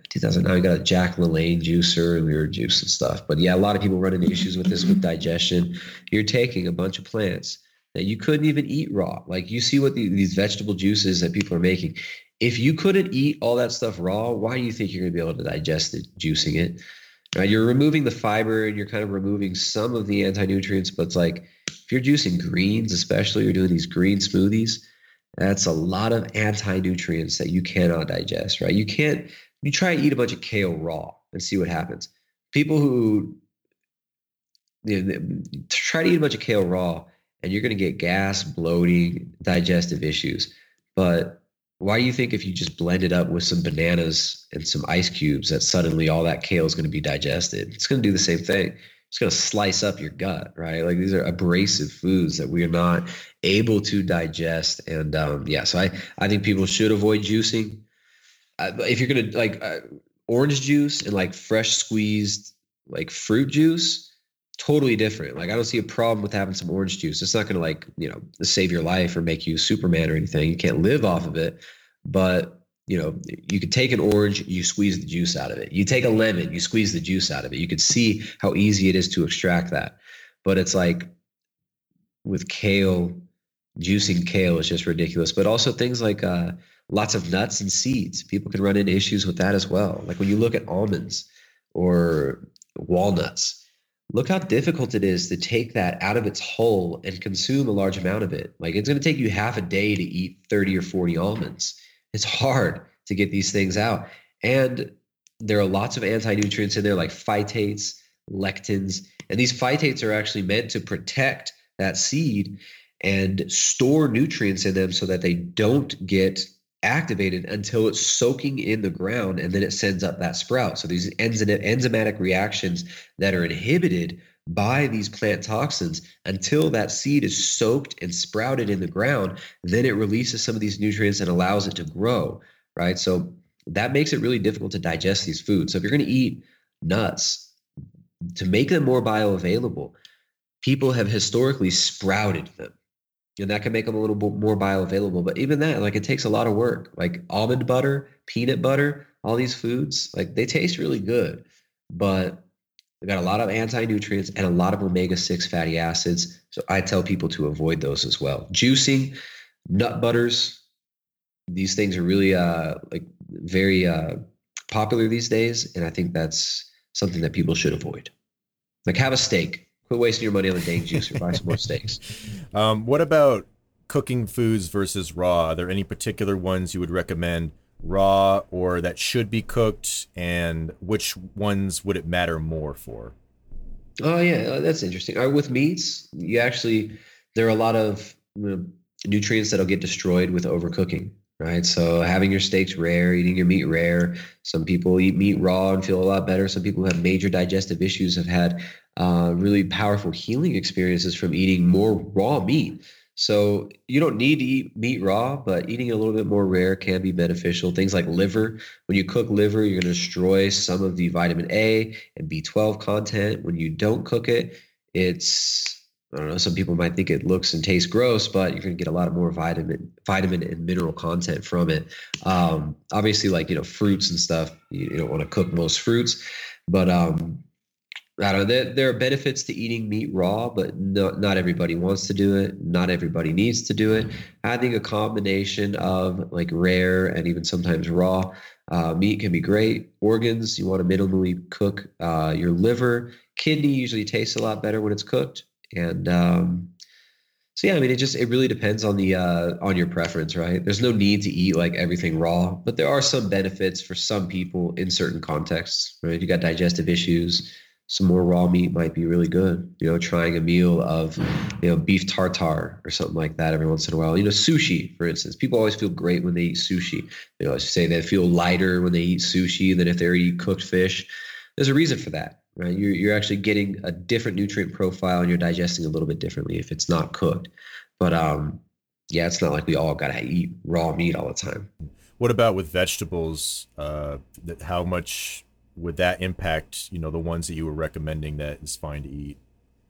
2009, we got a Jack LaLanne juicer and we were juicing stuff. But yeah, a lot of people run into issues with this with digestion. You're taking a bunch of plants that you couldn't even eat raw. Like you see what the, these vegetable juices that people are making. If you couldn't eat all that stuff raw, why do you think you're going to be able to digest it, juicing it? Right? You're removing the fiber and you're kind of removing some of the anti nutrients, but it's like if you're juicing greens, especially you're doing these green smoothies, that's a lot of anti-nutrients that you cannot digest, right? You can't you try to eat a bunch of kale raw and see what happens. People who you know, try to eat a bunch of kale raw and you're going to get gas, bloating, digestive issues. But why do you think if you just blend it up with some bananas and some ice cubes that suddenly all that kale is going to be digested? It's going to do the same thing it's going to slice up your gut, right? Like these are abrasive foods that we are not able to digest. And um, yeah, so I, I think people should avoid juicing. Uh, if you're going to like uh, orange juice and like fresh squeezed like fruit juice, totally different. Like I don't see a problem with having some orange juice. It's not going to like, you know, save your life or make you Superman or anything. You can't live off of it. But you know, you could take an orange, you squeeze the juice out of it. You take a lemon, you squeeze the juice out of it. You could see how easy it is to extract that. But it's like with kale, juicing kale is just ridiculous. But also things like uh, lots of nuts and seeds. People can run into issues with that as well. Like when you look at almonds or walnuts, look how difficult it is to take that out of its hull and consume a large amount of it. Like it's going to take you half a day to eat 30 or 40 almonds it's hard to get these things out. And there are lots of anti nutrients in there, like phytates, lectins. And these phytates are actually meant to protect that seed and store nutrients in them so that they don't get activated until it's soaking in the ground and then it sends up that sprout. So these enzymatic reactions that are inhibited by these plant toxins until that seed is soaked and sprouted in the ground. Then it releases some of these nutrients and allows it to grow, right? So that makes it really difficult to digest these foods. So if you're going to eat nuts, to make them more bioavailable, people have historically sprouted them. And that can make them a little bit more bioavailable. But even that, like it takes a lot of work. Like almond butter, peanut butter, all these foods, like they taste really good, but they got a lot of anti-nutrients and a lot of omega-6 fatty acids. So I tell people to avoid those as well. Juicing, nut butters, these things are really uh like very uh popular these days. And I think that's something that people should avoid. Like have a steak. Quit wasting your money on the dang juicer. Buy some more steaks. [laughs] Um, what about cooking foods versus raw? Are there any particular ones you would recommend raw or that should be cooked? And which ones would it matter more for? Oh yeah, that's interesting. Right, with meats, you actually there are a lot of you know, nutrients that'll get destroyed with overcooking right? So having your steaks rare, eating your meat rare. Some people eat meat raw and feel a lot better. Some people who have major digestive issues have had uh, really powerful healing experiences from eating more raw meat. So you don't need to eat meat raw, but eating a little bit more rare can be beneficial. Things like liver. When you cook liver, you're going to destroy some of the vitamin A and B12 content. When you don't cook it, it's I don't know. Some people might think it looks and tastes gross, but you're going to get a lot of more vitamin, vitamin and mineral content from it. Um, obviously, like you know, fruits and stuff. You, you don't want to cook most fruits, but um, I don't know. There, there, are benefits to eating meat raw, but not not everybody wants to do it. Not everybody needs to do it. Think a combination of like rare and even sometimes raw uh, meat can be great. Organs, you want to minimally cook uh, your liver. Kidney usually tastes a lot better when it's cooked and um, so yeah, I mean, it just it really depends on the uh, on your preference, right? There's no need to eat like everything raw, but there are some benefits for some people in certain contexts, right? You got digestive issues, some more raw meat might be really good. You know, trying a meal of you know beef tartare or something like that every once in a while. You know, sushi, for instance, people always feel great when they eat sushi. They always say they feel lighter when they eat sushi than if they eat cooked fish. There's a reason for that right? You're, you're actually getting a different nutrient profile and you're digesting a little bit differently if it's not cooked. But um, yeah, it's not like we all got to eat raw meat all the time. What about with vegetables? Uh, how much would that impact, you know, the ones that you were recommending that is fine to eat?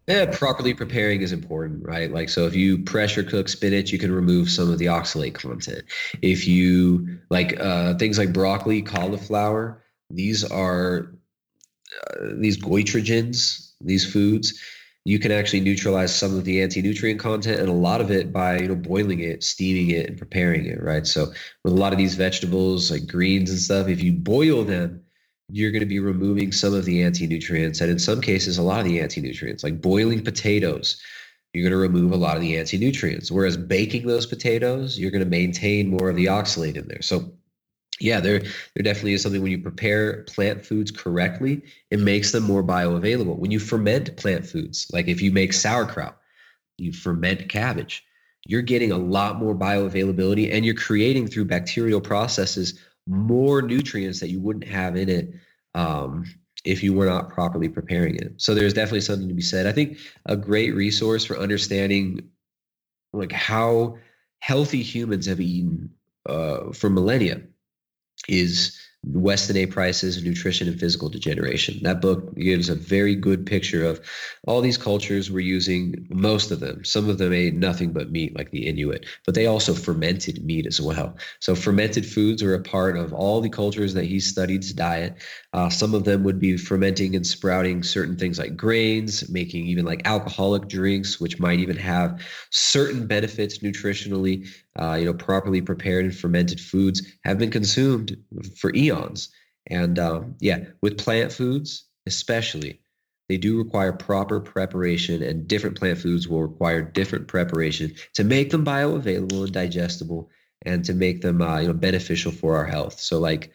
Yeah, properly preparing is important, right? Like, so if you pressure cook spinach, you can remove some of the oxalate content. If you like uh, things like broccoli, cauliflower, these are uh, these goitrogens, these foods, you can actually neutralize some of the anti-nutrient content and a lot of it by you know boiling it, steaming it, and preparing it. Right. So with a lot of these vegetables like greens and stuff, if you boil them, you're going to be removing some of the anti-nutrients and in some cases a lot of the anti-nutrients like boiling potatoes you're going to remove a lot of the anti-nutrients whereas baking those potatoes you're going to maintain more of the oxalate in there so yeah, there there definitely is something when you prepare plant foods correctly, it makes them more bioavailable. When you ferment plant foods, like if you make sauerkraut, you ferment cabbage, you're getting a lot more bioavailability and you're creating through bacterial processes more nutrients that you wouldn't have in it um, if you were not properly preparing it. So there's definitely something to be said. I think a great resource for understanding like how healthy humans have eaten uh, for millennia is Weston A. Price's Nutrition and Physical Degeneration. That book gives a very good picture of all these cultures were using, most of them, some of them ate nothing but meat, like the Inuit, but they also fermented meat as well. So fermented foods are a part of all the cultures that he studied's diet. Uh, some of them would be fermenting and sprouting certain things like grains, making even like alcoholic drinks, which might even have certain benefits nutritionally uh, you know, properly prepared and fermented foods have been consumed for eons. And um, yeah, with plant foods, especially, they do require proper preparation, and different plant foods will require different preparation to make them bioavailable and digestible, and to make them uh, you know beneficial for our health. So, like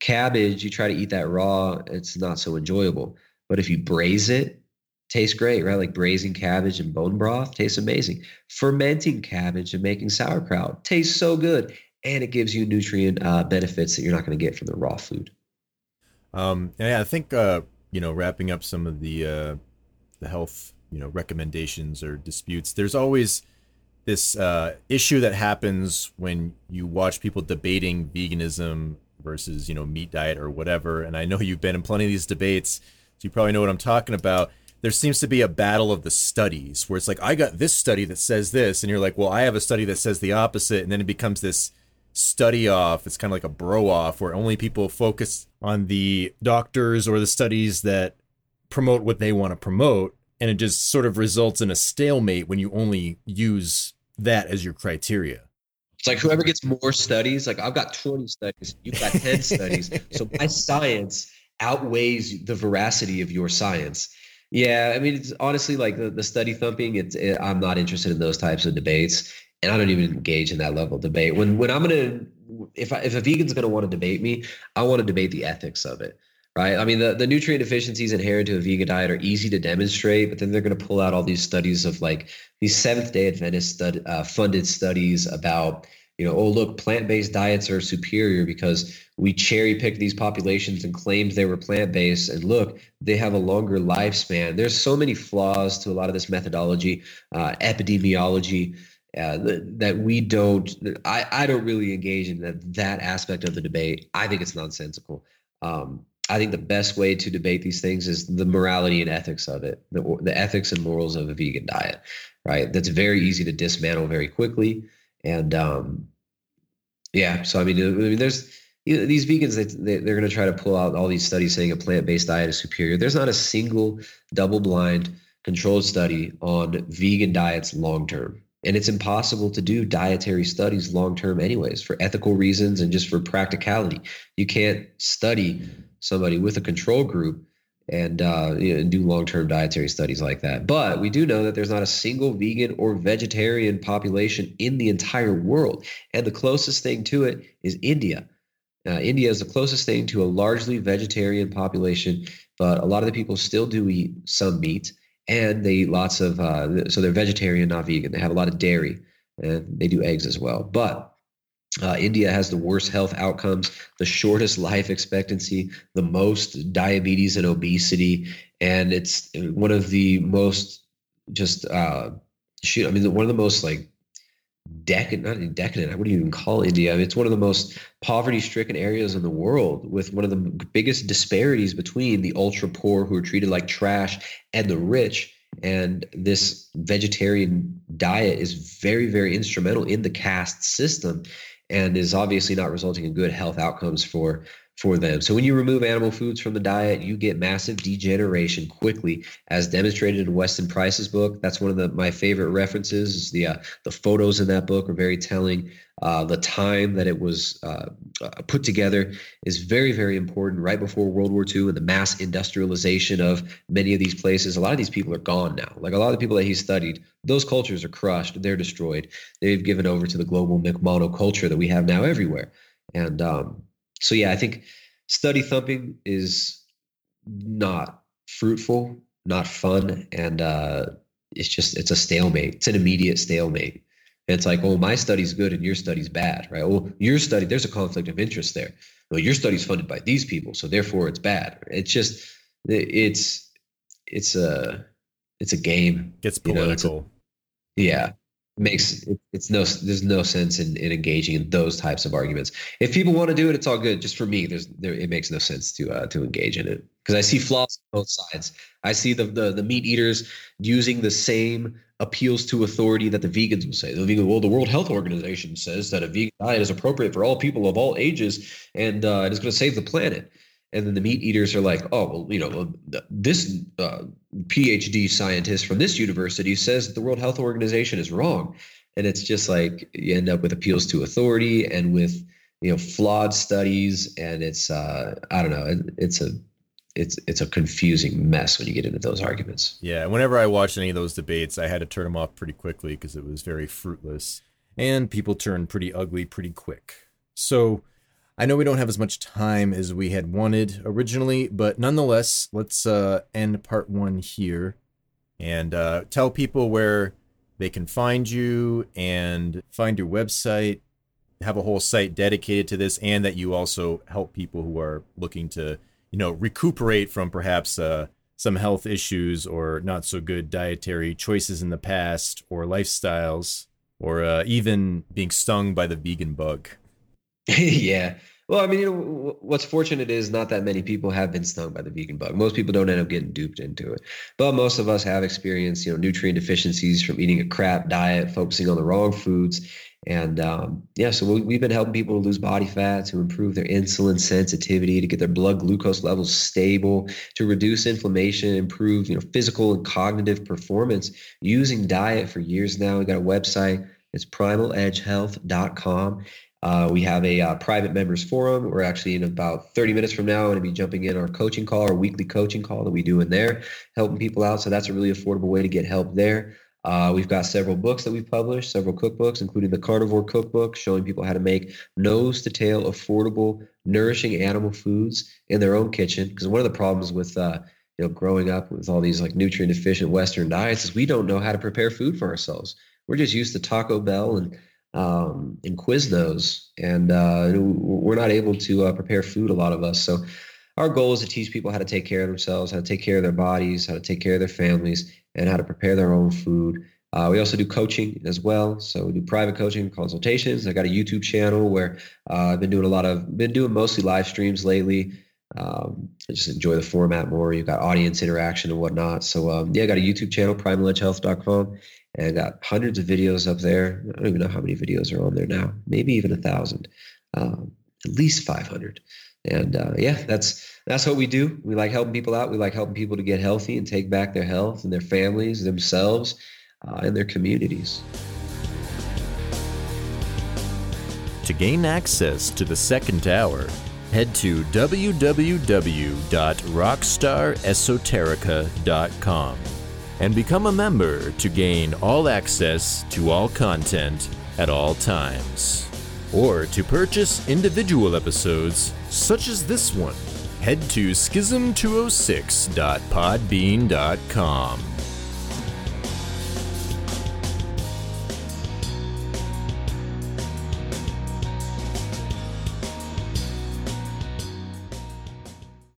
cabbage, you try to eat that raw, it's not so enjoyable. But if you braise it tastes great, right? Like braising cabbage and bone broth tastes amazing. Fermenting cabbage and making sauerkraut tastes so good, and it gives you nutrient uh, benefits that you're not going to get from the raw food. Um, yeah, I think uh, you know, wrapping up some of the uh, the health you know recommendations or disputes. There's always this uh, issue that happens when you watch people debating veganism versus you know meat diet or whatever. And I know you've been in plenty of these debates so you probably know what I'm talking about. There seems to be a battle of the studies where it's like, I got this study that says this, and you're like, well, I have a study that says the opposite, and then it becomes this study off. It's kind of like a bro off where only people focus on the doctors or the studies that promote what they want to promote. And it just sort of results in a stalemate when you only use that as your criteria. It's like whoever gets more studies, like I've got 20 studies, you've got 10 [laughs] studies. So my science outweighs the veracity of your science. Yeah, I mean, it's honestly like the, the study thumping. It's it, I'm not interested in those types of debates, and I don't even engage in that level of debate. When when I'm gonna if I, if a vegan's gonna want to debate me, I want to debate the ethics of it right? I mean, the, the nutrient deficiencies inherent to a vegan diet are easy to demonstrate, but then they're going to pull out all these studies of like these Seventh Day Adventist stud, uh, funded studies about, you know, oh look, plant based diets are superior because we cherry picked these populations and claimed they were plant based, and look, they have a longer lifespan. There's so many flaws to a lot of this methodology, uh, epidemiology. Uh, that we don't I, I don't really engage in that that aspect of the debate i think it's nonsensical um, I think the best way to debate these things is the morality and ethics of it, the, the ethics and morals of a vegan diet, right? That's very easy to dismantle very quickly. And um, yeah, so I mean, I mean, there's you know, these vegans, they, they, are going to try to pull out all these studies saying a plant based diet is superior. There's not a single double blind controlled study on vegan diets long term. And it's impossible to do dietary studies long term, anyways, for ethical reasons and just for practicality. You can't study somebody with a control group and, uh, you know, do long-term dietary studies like that. But we do know that there's not a single vegan or vegetarian population in the entire world, and the closest thing to it is India. Uh, India is the closest thing to a largely vegetarian population, but a lot of the people still do eat some meat, and they eat lots of. Uh, so they're vegetarian, not vegan. They have a lot of dairy, and they do eggs as well. But uh, India has the worst health outcomes, the shortest life expectancy, the most diabetes and obesity, and it's one of the most just uh, shoot. I mean, one of the most like decadent, not decadent. Do you even call India? I mean, it's one of the most poverty-stricken areas in the world, with one of the biggest disparities between the ultra poor who are treated like trash and the rich. And this vegetarian diet is very, very instrumental in the caste system and is obviously not resulting in good health outcomes for for them. So when you remove animal foods from the diet, you get massive degeneration quickly, as demonstrated in Weston Price's book. That's one of the, my favorite references. Is the uh, the photos in that book are very telling. Uh, the time that it was uh, uh put together is very very important. Right before World War II and the mass industrialization of many of these places, a lot of these people are gone now. Like a lot of the people that he studied, those cultures are crushed. They're destroyed. They've given over to the global monoculture that we have now everywhere. And um, so yeah, I think study thumping is not fruitful, not fun, and uh, it's just it's a stalemate. It's an immediate stalemate. And it's like, oh, my study's good and your study's bad, right? Well, your study, there's a conflict of interest there. Well, your study's funded by these people, so therefore it's bad. It's just it's it's a it's a game. Gets political. You know, a, yeah makes it, it's no there's no sense in, in engaging in those types of arguments. If people want to do it it's all good. Just for me there's there it makes no sense to uh to engage in it. Because i see flaws on both sides. I see the, the the meat eaters using the same appeals to authority that the vegans will say. The vegan well the world health organization says that a vegan diet is appropriate for all people of all ages and uh, it's going to save the planet and then the meat eaters are like, oh, well, you know, this uh, PhD scientist from this university says that the World Health Organization is wrong, and it's just like you end up with appeals to authority and with you know flawed studies, and it's uh, I don't know, it's a it's it's a confusing mess when you get into those arguments. Yeah, whenever I watched any of those debates, I had to turn them off pretty quickly because it was very fruitless, and people turn pretty ugly pretty quick. So I know we don't have as much time as we had wanted originally, but nonetheless, let's uh, end part one here and uh, tell people where they can find you and find your website. Have a whole site dedicated to this, and that you also help people who are looking to, you know, recuperate from perhaps uh, some health issues or not so good dietary choices in the past, or lifestyles, or uh, even being stung by the vegan bug. [laughs] yeah. Well, I mean, you know, what's fortunate is not that many people have been stung by the vegan bug. Most people don't end up getting duped into it, but most of us have experienced, you know, nutrient deficiencies from eating a crap diet, focusing on the wrong foods, and um, yeah, so we've been helping people lose body fat, to improve their insulin sensitivity, to get their blood glucose levels stable, to reduce inflammation, improve, you know, physical and cognitive performance using diet for years now. We got a website. It's primaledgehealth.com. Uh, we have a uh, private members forum. We're actually in about 30 minutes from now going to be jumping in our coaching call, our weekly coaching call that we do in there, helping people out. So that's a really affordable way to get help there. Uh, we've got several books that we've published, several cookbooks, including the Carnivore Cookbook, showing people how to make nose to tail, affordable, nourishing animal foods in their own kitchen. Because one of the problems with uh, you know growing up with all these like nutrient deficient Western diets is we don't know how to prepare food for ourselves. We're just used to Taco Bell and um, and those, and uh, we're not able to uh, prepare food. A lot of us. So our goal is to teach people how to take care of themselves, how to take care of their bodies, how to take care of their families, and how to prepare their own food. Uh, we also do coaching as well. So we do private coaching consultations. I got a YouTube channel where uh, I've been doing a lot of, been doing mostly live streams lately. Um, I just enjoy the format more. You've got audience interaction and whatnot. So um, yeah, I got a YouTube channel, primaledgehealth.com and got hundreds of videos up there. I don't even know how many videos are on there now. Maybe even a thousand, um, at least 500. And uh, yeah, that's that's what we do. We like helping people out. We like helping people to get healthy and take back their health and their families, themselves, uh, and their communities. To gain access to the second hour, head to www.rockstaresoterica.com and become a member to gain all access to all content at all times. Or to purchase individual episodes such as this one, head to schism206.podbean.com.